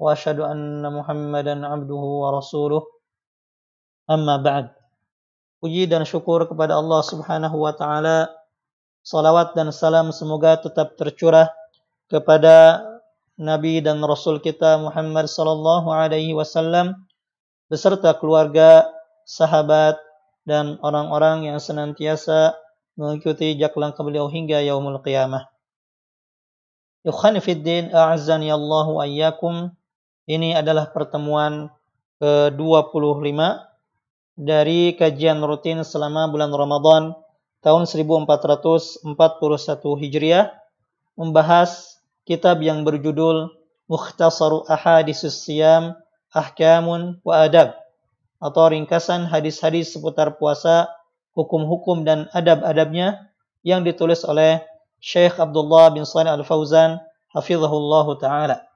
وأشهد أن محمدا عبده ورسوله أما بعد Puji dan syukur kepada Allah Subhanahu wa taala. Salawat dan salam semoga tetap tercurah kepada Nabi dan Rasul kita Muhammad sallallahu alaihi wasallam beserta keluarga, sahabat dan orang-orang yang senantiasa mengikuti jejak langkah beliau hingga yaumul qiyamah. Yukhani fid din a'azzani Allah wa iyyakum. Ini adalah pertemuan ke-25 dari kajian rutin selama bulan Ramadan tahun 1441 Hijriah membahas kitab yang berjudul Mukhtasaru Ahaditsus Siyam Ahkamun wa Adab atau ringkasan hadis-hadis seputar puasa, hukum-hukum dan adab-adabnya yang ditulis oleh Syekh Abdullah bin Salih Al-Fauzan hafizahullah taala.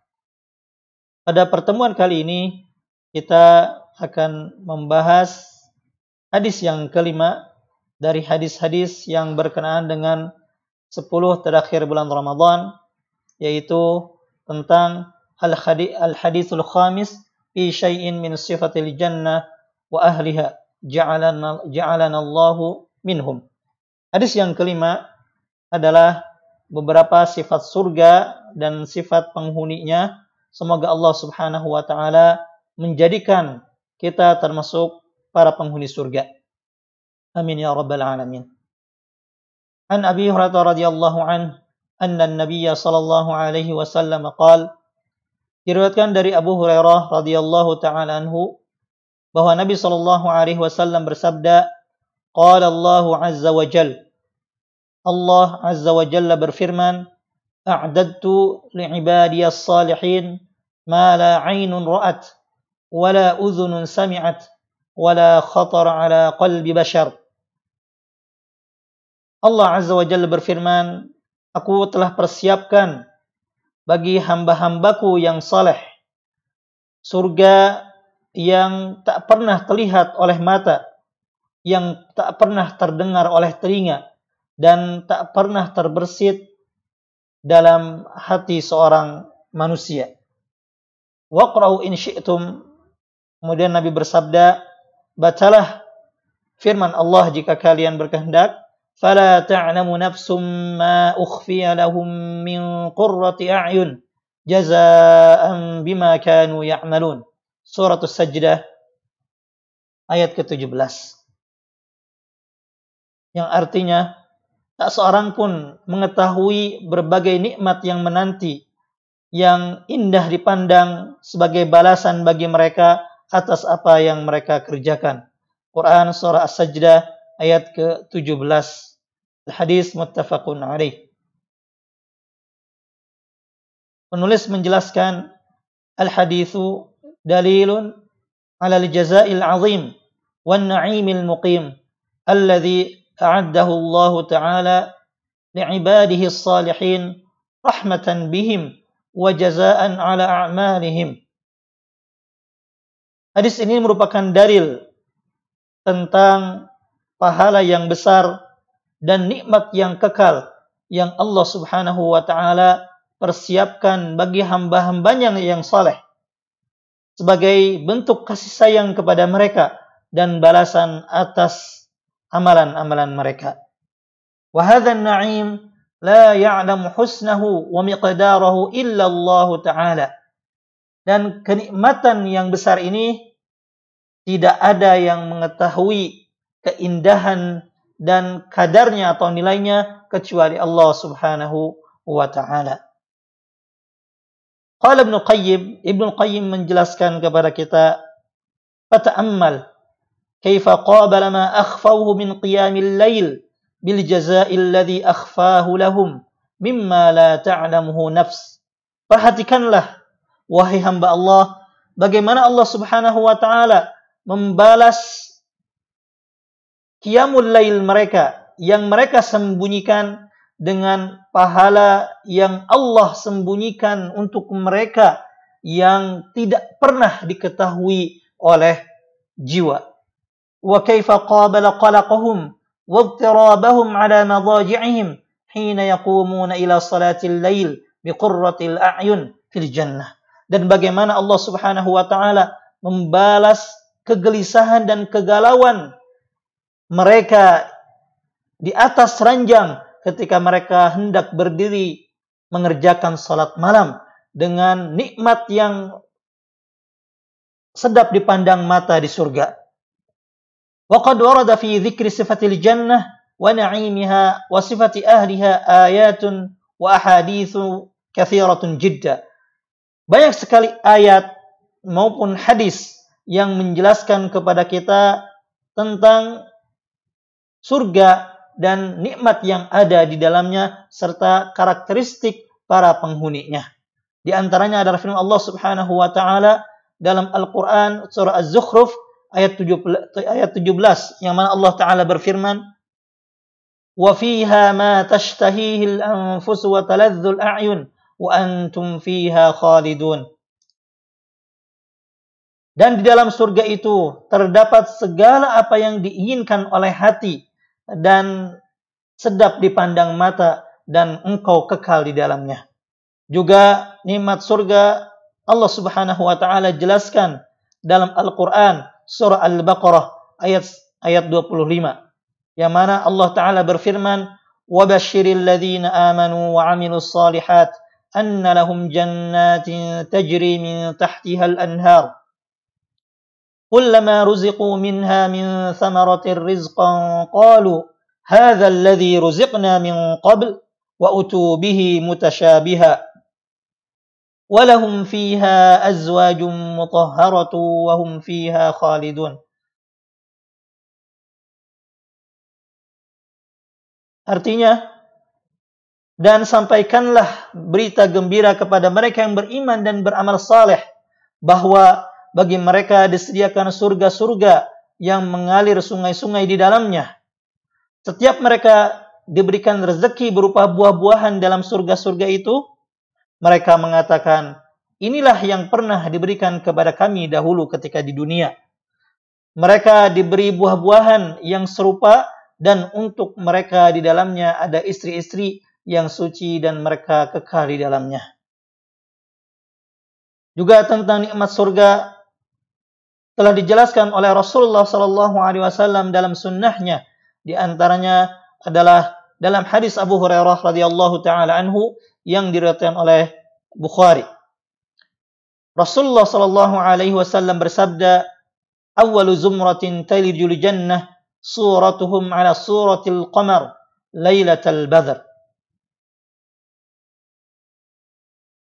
Pada pertemuan kali ini kita akan membahas hadis yang kelima dari hadis-hadis yang berkenaan dengan 10 terakhir bulan Ramadan yaitu tentang al-hadisul khamis fi syai'in min sifatil jannah wa ahliha ja'alana ja'alana Allahu minhum. Hadis yang kelima adalah beberapa sifat surga dan sifat penghuninya Semoga Allah Subhanahu wa taala menjadikan kita termasuk para penghuni surga. Amin ya rabbal alamin. An Abi Hurairah radhiyallahu an anna an-nabiy sallallahu alaihi wasallam qaal Diriwayatkan dari Abu Hurairah radhiyallahu taala anhu bahwa Nabi sallallahu alaihi wasallam bersabda, qala Allah azza wa jal Allah azza wa jalla berfirman, a'dadtu li'ibadiyas salihin ما لا عين رأت ولا أذن سمعت ولا خطر على قلب بشر Allah Azza wa Jalla berfirman, Aku telah persiapkan bagi hamba-hambaku yang saleh surga yang tak pernah terlihat oleh mata, yang tak pernah terdengar oleh telinga, dan tak pernah terbersit dalam hati seorang manusia. Waqra'u in syi'tum. Kemudian Nabi bersabda, bacalah firman Allah jika kalian berkehendak. Fala ta'lamu nafsum ma ukhfiya lahum min qurrati a'yun jazaan bima kanu ya'malun. Surat As-Sajdah ayat ke-17. Yang artinya tak seorang pun mengetahui berbagai nikmat yang menanti yang indah dipandang sebagai balasan bagi mereka atas apa yang mereka kerjakan. Quran surah As-Sajdah ayat ke-17. Hadis muttafaqun alaih. Penulis menjelaskan al-hadithu dalilun ala al-jaza'il azim wan na'imil muqim alladhi a'addahu Allah Ta'ala li'ibadihi as-salihin rahmatan bihim wa jazaan ala a'malihim. Hadis ini merupakan dalil tentang pahala yang besar dan nikmat yang kekal yang Allah Subhanahu wa taala persiapkan bagi hamba-hambanya yang saleh sebagai bentuk kasih sayang kepada mereka dan balasan atas amalan-amalan mereka. Wa hadzal na'im ya'lamu husnahu wa miqdarahu illa Allah taala. Dan kenikmatan yang besar ini tidak ada yang mengetahui keindahan dan kadarnya atau nilainya kecuali Allah Subhanahu wa taala. Qala Ibnu Qayyim, Ibnu Qayyim menjelaskan kepada kita, "Fata'ammal kaifa qabala ma akhfawhu min qiyamil lail bil jaza'il ladzi akhfahu lahum mimma la ta'lamuhu nafs. Perhatikanlah wahai hamba Allah bagaimana Allah Subhanahu wa taala membalas qiyamul lail mereka yang mereka sembunyikan dengan pahala yang Allah sembunyikan untuk mereka yang tidak pernah diketahui oleh jiwa. Wa kaifa qabala qalaqahum idtirabahum ala madaji'ihim hina yaqumuna ila salatil lail biqurratil a'yun fil jannah. Dan bagaimana Allah Subhanahu wa taala membalas kegelisahan dan kegalauan mereka di atas ranjang ketika mereka hendak berdiri mengerjakan salat malam dengan nikmat yang sedap dipandang mata di surga. وقد ورد في ذكر صفة الجنة ونعيمها وصفة أهلها آيات وأحاديث كثيرة جدا. Banyak sekali ayat maupun hadis yang menjelaskan kepada kita tentang surga dan nikmat yang ada di dalamnya serta karakteristik para penghuninya. Di antaranya adalah firman Allah Subhanahu wa taala dalam Al-Qur'an surah Az-Zukhruf ayat 17 ayat 17 yang mana Allah taala berfirman wa fiha ma tashtahihi al-anfus wa taladhdhu al-a'yun wa antum fiha khalidun dan di dalam surga itu terdapat segala apa yang diinginkan oleh hati dan sedap dipandang mata dan engkau kekal di dalamnya. Juga nikmat surga Allah Subhanahu wa taala jelaskan dalam Al-Qur'an surah Al-Baqarah ayat ayat 25 yang mana Allah taala berfirman wa basyiril ladzina amanu wa amilus solihat anna lahum jannatin tajri min tahtiha al-anhar كلما رزقوا منها من ثمرة رزقا قالوا هذا الذي رزقنا من قبل وأتوا به متشابها ولهم فيها أزواج مطهرة وهم فيها خالدون Artinya, dan sampaikanlah berita gembira kepada mereka yang beriman dan beramal saleh bahwa bagi mereka disediakan surga-surga yang mengalir sungai-sungai di dalamnya. Setiap mereka diberikan rezeki berupa buah-buahan dalam surga-surga itu, mereka mengatakan, inilah yang pernah diberikan kepada kami dahulu ketika di dunia. Mereka diberi buah-buahan yang serupa dan untuk mereka di dalamnya ada istri-istri yang suci dan mereka kekal di dalamnya. Juga tentang nikmat surga telah dijelaskan oleh Rasulullah Sallallahu Alaihi Wasallam dalam sunnahnya. Di antaranya adalah dalam hadis Abu Hurairah radhiyallahu taala anhu yang diriwayatkan oleh Bukhari. Rasulullah Sallallahu Alaihi Wasallam bersabda, "Awwalu zumratin talijul jannah suratuhum ala suratil qamar lailatal badr."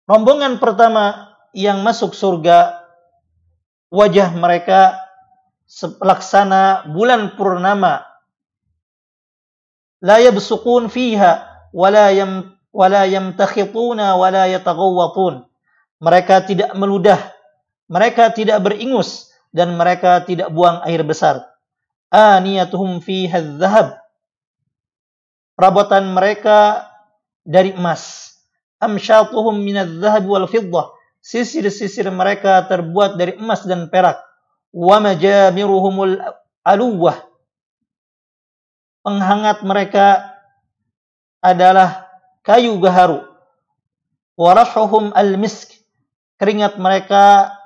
Rombongan pertama yang masuk surga wajah mereka laksana bulan purnama la yabsuqun fiha wala yam wala yamtakhituna wala yataghawwatun mereka tidak meludah mereka tidak beringus dan mereka tidak buang air besar. Aniyatuhum fiha dhahab. Perabotan mereka dari emas. Amsyatuhum minadh-dhahab wal fiddah. Sisir-sisir mereka terbuat dari emas dan perak. Wa majamiruhumul aluwah. Penghangat mereka adalah kayu gaharu. Warahuhum al-misk. Keringat mereka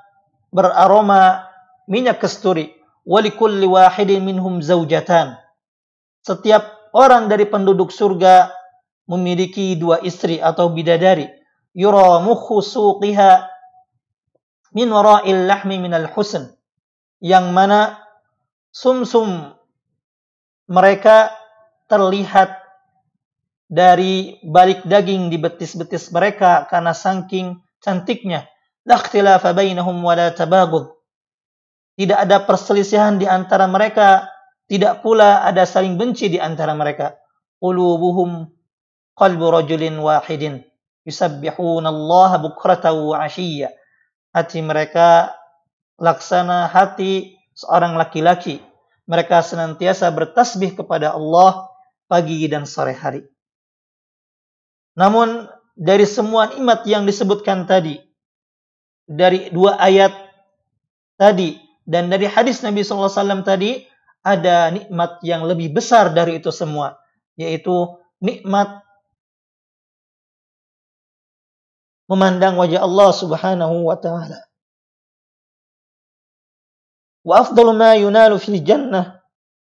beraroma minyak kesturi. Walikulli wahidin minhum zaujatan. Setiap orang dari penduduk surga memiliki dua istri atau bidadari yura mukhu suqiha min wara'il lahmi minal husn yang mana sumsum mereka terlihat dari balik daging di betis-betis mereka karena saking cantiknya tidak ada perselisihan di antara mereka tidak pula ada saling benci di antara mereka qulubuhum qalbu rajulin wahidin yusabbihuna Allah bukratan wa ashiyya. Hati mereka laksana hati seorang laki-laki. Mereka senantiasa bertasbih kepada Allah pagi dan sore hari. Namun dari semua nikmat yang disebutkan tadi, dari dua ayat tadi dan dari hadis Nabi SAW tadi, ada nikmat yang lebih besar dari itu semua, yaitu nikmat memandang wajah Allah Subhanahu wa taala. Wa afdalu ma yunalu fil jannah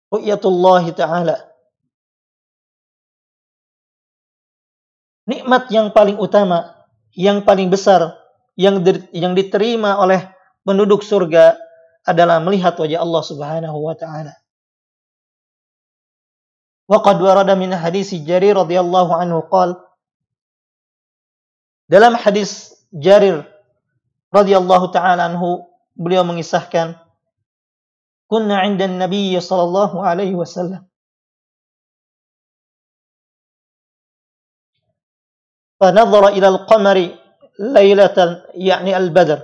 ru'yatullah taala. Nikmat yang paling utama, yang paling besar, yang yang diterima oleh penduduk surga adalah melihat wajah Allah Subhanahu wa taala. Wa warada min hadis Jarir radhiyallahu anhu qal Dalam hadis Jarir radhiyallahu taala anhu beliau mengisahkan kunna 'inda Nabi sallallahu alaihi wasallam فنظر إلى القمر ليلة يعني البدر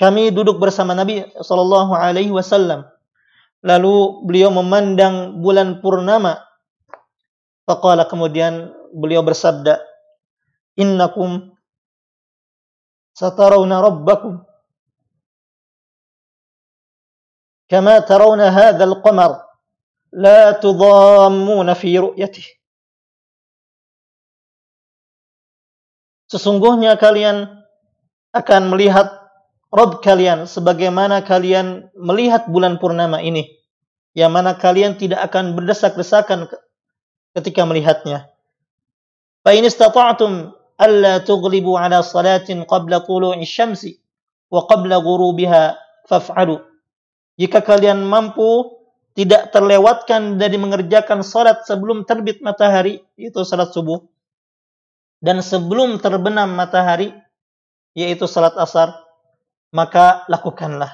kami duduk bersama Nabi Shallallahu Alaihi Wasallam. Lalu beliau memandang bulan purnama. Faqala kemudian beliau bersabda, Innakum satarawna rabbakum kama tarawna hadzal qamar la tudammuna fi ru'yatih. Sesungguhnya kalian akan melihat Rob kalian sebagaimana kalian melihat bulan purnama ini yang mana kalian tidak akan berdesak-desakan ketika melihatnya. Istata'tum alla tughlibu ala salatin qabla tulu'i syamsi wa qabla ghurubiha faf'alu. Jika kalian mampu tidak terlewatkan dari mengerjakan salat sebelum terbit matahari, itu salat subuh. Dan sebelum terbenam matahari, yaitu salat asar maka lakukanlah.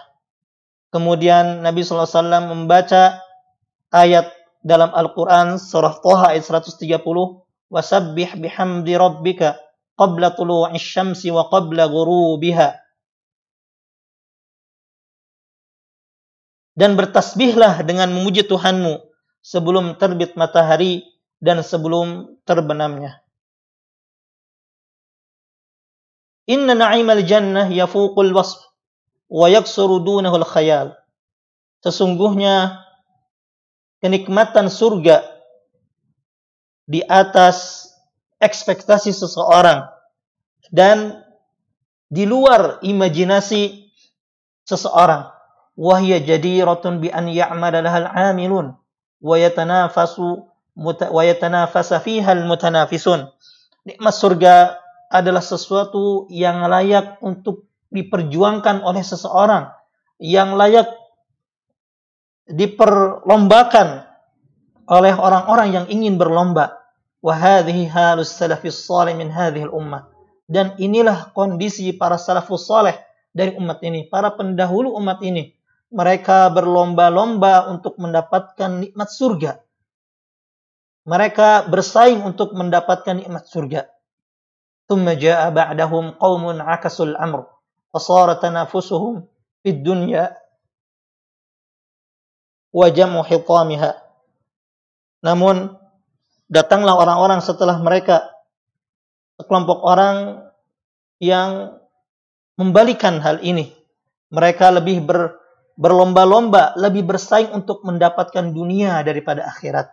Kemudian Nabi SAW membaca ayat dalam Al-Quran surah Toha ayat 130 wasabbih bihamdi rabbika qabla tulu'i syamsi wa qabla dan bertasbihlah dengan memuji Tuhanmu sebelum terbit matahari dan sebelum terbenamnya. Inna na'imal jannah yafuqul wasf wa yaksuru dunahul khayal. Sesungguhnya kenikmatan surga di atas ekspektasi seseorang dan di luar imajinasi seseorang. Wahya jadiratun bi an ya'mala lahal amilun wa yatanafasu wa yatanafasa fiha mutanafisun. Nikmat surga adalah sesuatu yang layak untuk diperjuangkan oleh seseorang yang layak diperlombakan oleh orang-orang yang ingin berlomba. Halus salih min hadhil ummah. Dan inilah kondisi para salafus saleh dari umat ini, para pendahulu umat ini. Mereka berlomba-lomba untuk mendapatkan nikmat surga. Mereka bersaing untuk mendapatkan nikmat surga. ثم جاء بعدهم قوم عكسوا الأمر فصار تنافسهم في الدنيا وجمع حطامها namun datanglah orang-orang setelah mereka sekelompok orang yang membalikan hal ini mereka lebih ber, berlomba-lomba lebih bersaing untuk mendapatkan dunia daripada akhirat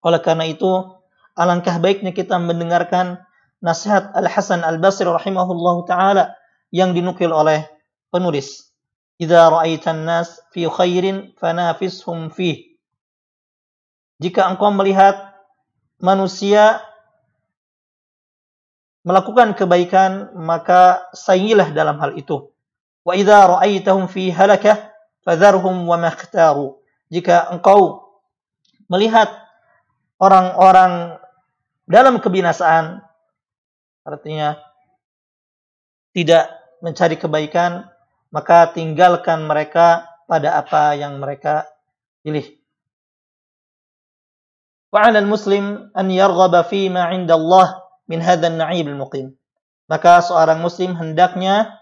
oleh karena itu alangkah baiknya kita mendengarkan nasihat Al Hasan Al Basri rahimahullahu taala yang dinukil oleh penulis. Idza ra'aitan nas fi khairin fanafishum fi. Jika engkau melihat manusia melakukan kebaikan, maka saingilah dalam hal itu. Wa idza ra'aitahum fi halakah fadharhum wa makhtaru. Jika engkau melihat orang-orang dalam kebinasaan, artinya tidak mencari kebaikan, maka tinggalkan mereka pada apa yang mereka pilih. وعلى المسلم أن يرغب فيما عند الله من هذا النعيم المقيم. Maka seorang muslim hendaknya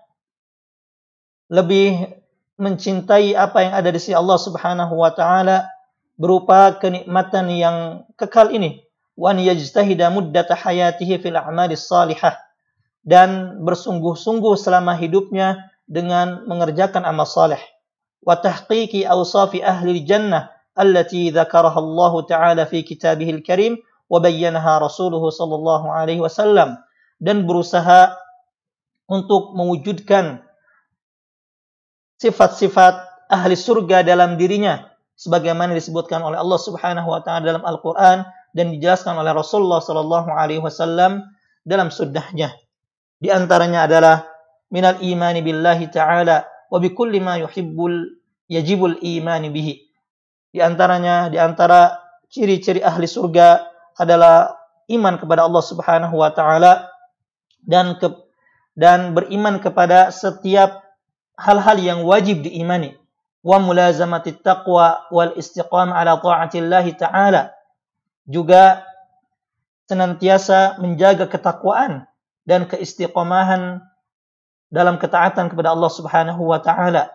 lebih mencintai apa yang ada di sisi Allah Subhanahu wa taala berupa kenikmatan yang kekal ini wa an yajtahida muddata hayatihi fil a'malis salihah. Dan bersungguh-sungguh selama hidupnya dengan mengerjakan amal saleh. Wa tahqiqi awsafi ahli jannah allati dzakaraha Allah taala fi kitabihil karim wa bayyanaha rasuluhu sallallahu alaihi wasallam. Dan berusaha untuk mewujudkan sifat-sifat ahli surga dalam dirinya sebagaimana disebutkan oleh Allah Subhanahu wa taala dalam Al-Qur'an dan dijelaskan oleh Rasulullah sallallahu alaihi wasallam dalam sunnahnya. Di antaranya adalah minal imani billahi ta'ala wa bi kulli ma yuhibbul yajibul imani bihi. Di antaranya di antara ciri-ciri ahli surga adalah iman kepada Allah Subhanahu wa taala dan ke, dan beriman kepada setiap hal-hal yang wajib diimani wa mulazamati taqwa wal istiqamah ala ta'atillah ta'ala juga senantiasa menjaga ketakwaan dan keistiqomahan dalam ketaatan kepada Allah Subhanahu wa taala.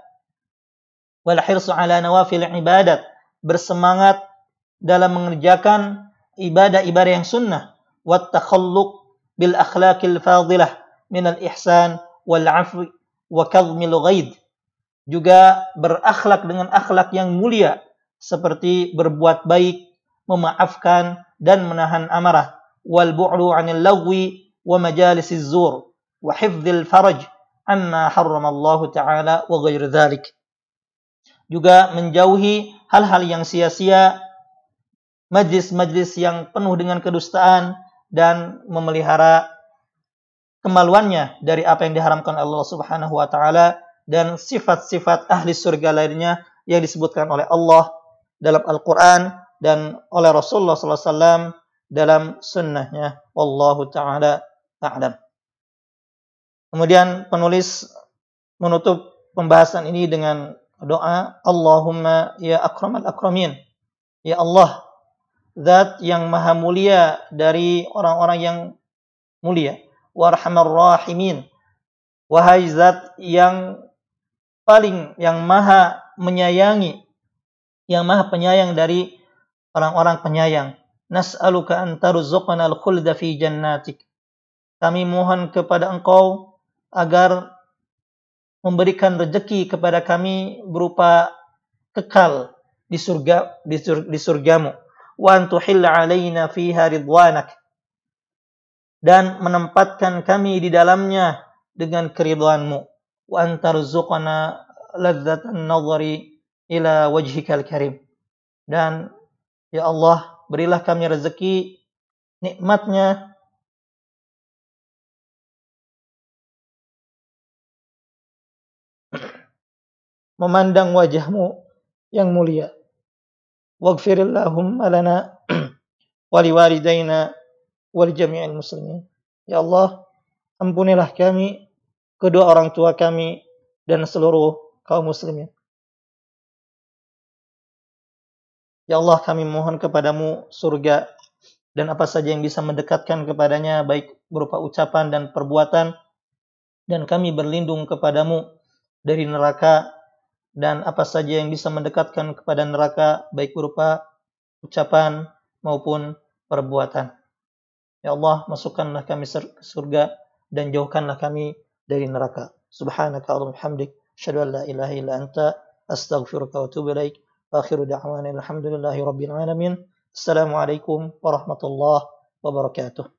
Wal hirsu ala nawafil ibadat bersemangat dalam mengerjakan ibadah-ibadah yang sunnah. Wat takhalluq bil akhlaqil fadilah min al ihsan wal afwi wa kadhmil ghaid. Juga berakhlak dengan akhlak yang mulia seperti berbuat baik, memaafkan dan menahan amarah wal bu'du 'anil lagwi wa majalisiz zur wa hifdzil faraj amma Allah taala wa dzalik. Juga menjauhi hal-hal yang sia-sia, majlis-majlis yang penuh dengan kedustaan dan memelihara kemaluannya dari apa yang diharamkan Allah Subhanahu wa taala dan sifat-sifat ahli surga lainnya yang disebutkan oleh Allah dalam Al-Qur'an dan oleh Rasulullah SAW dalam sunnahnya. Wallahu taala a'lam. Kemudian penulis menutup pembahasan ini dengan doa Allahumma ya akramal akramin. Ya Allah, zat yang maha mulia dari orang-orang yang mulia warhamar rahimin. Wahai zat yang paling yang maha menyayangi, yang maha penyayang dari orang-orang penyayang. Nas'aluka an tarzuqana al-khulda fi jannatik. Kami mohon kepada engkau agar memberikan rezeki kepada kami berupa kekal di surga di, surga, di surgamu wa an tuhilla alaina fiha ridwanak dan menempatkan kami di dalamnya dengan keridhaanmu wa antarzuqana ladzatan nadhari ila wajhikal karim dan ya Allah berilah kami rezeki nikmatnya memandang wajahmu yang mulia. Waghfirillahumma lana wa liwalidayna wal jami'il muslimin. Ya Allah, ampunilah kami, kedua orang tua kami, dan seluruh kaum muslimin. Ya Allah, kami mohon kepadamu surga dan apa saja yang bisa mendekatkan kepadanya, baik berupa ucapan dan perbuatan, dan kami berlindung kepadamu dari neraka dan apa saja yang bisa mendekatkan kepada neraka, baik berupa ucapan maupun perbuatan. Ya Allah, masukkanlah kami ke surga dan jauhkanlah kami dari neraka. Subhanaka Allahumma hamdik, asyhadu an la ilaha illa astaghfiruka wa. Akhiru da'wana alhamdulillahi alamin. Assalamualaikum warahmatullahi wabarakatuh.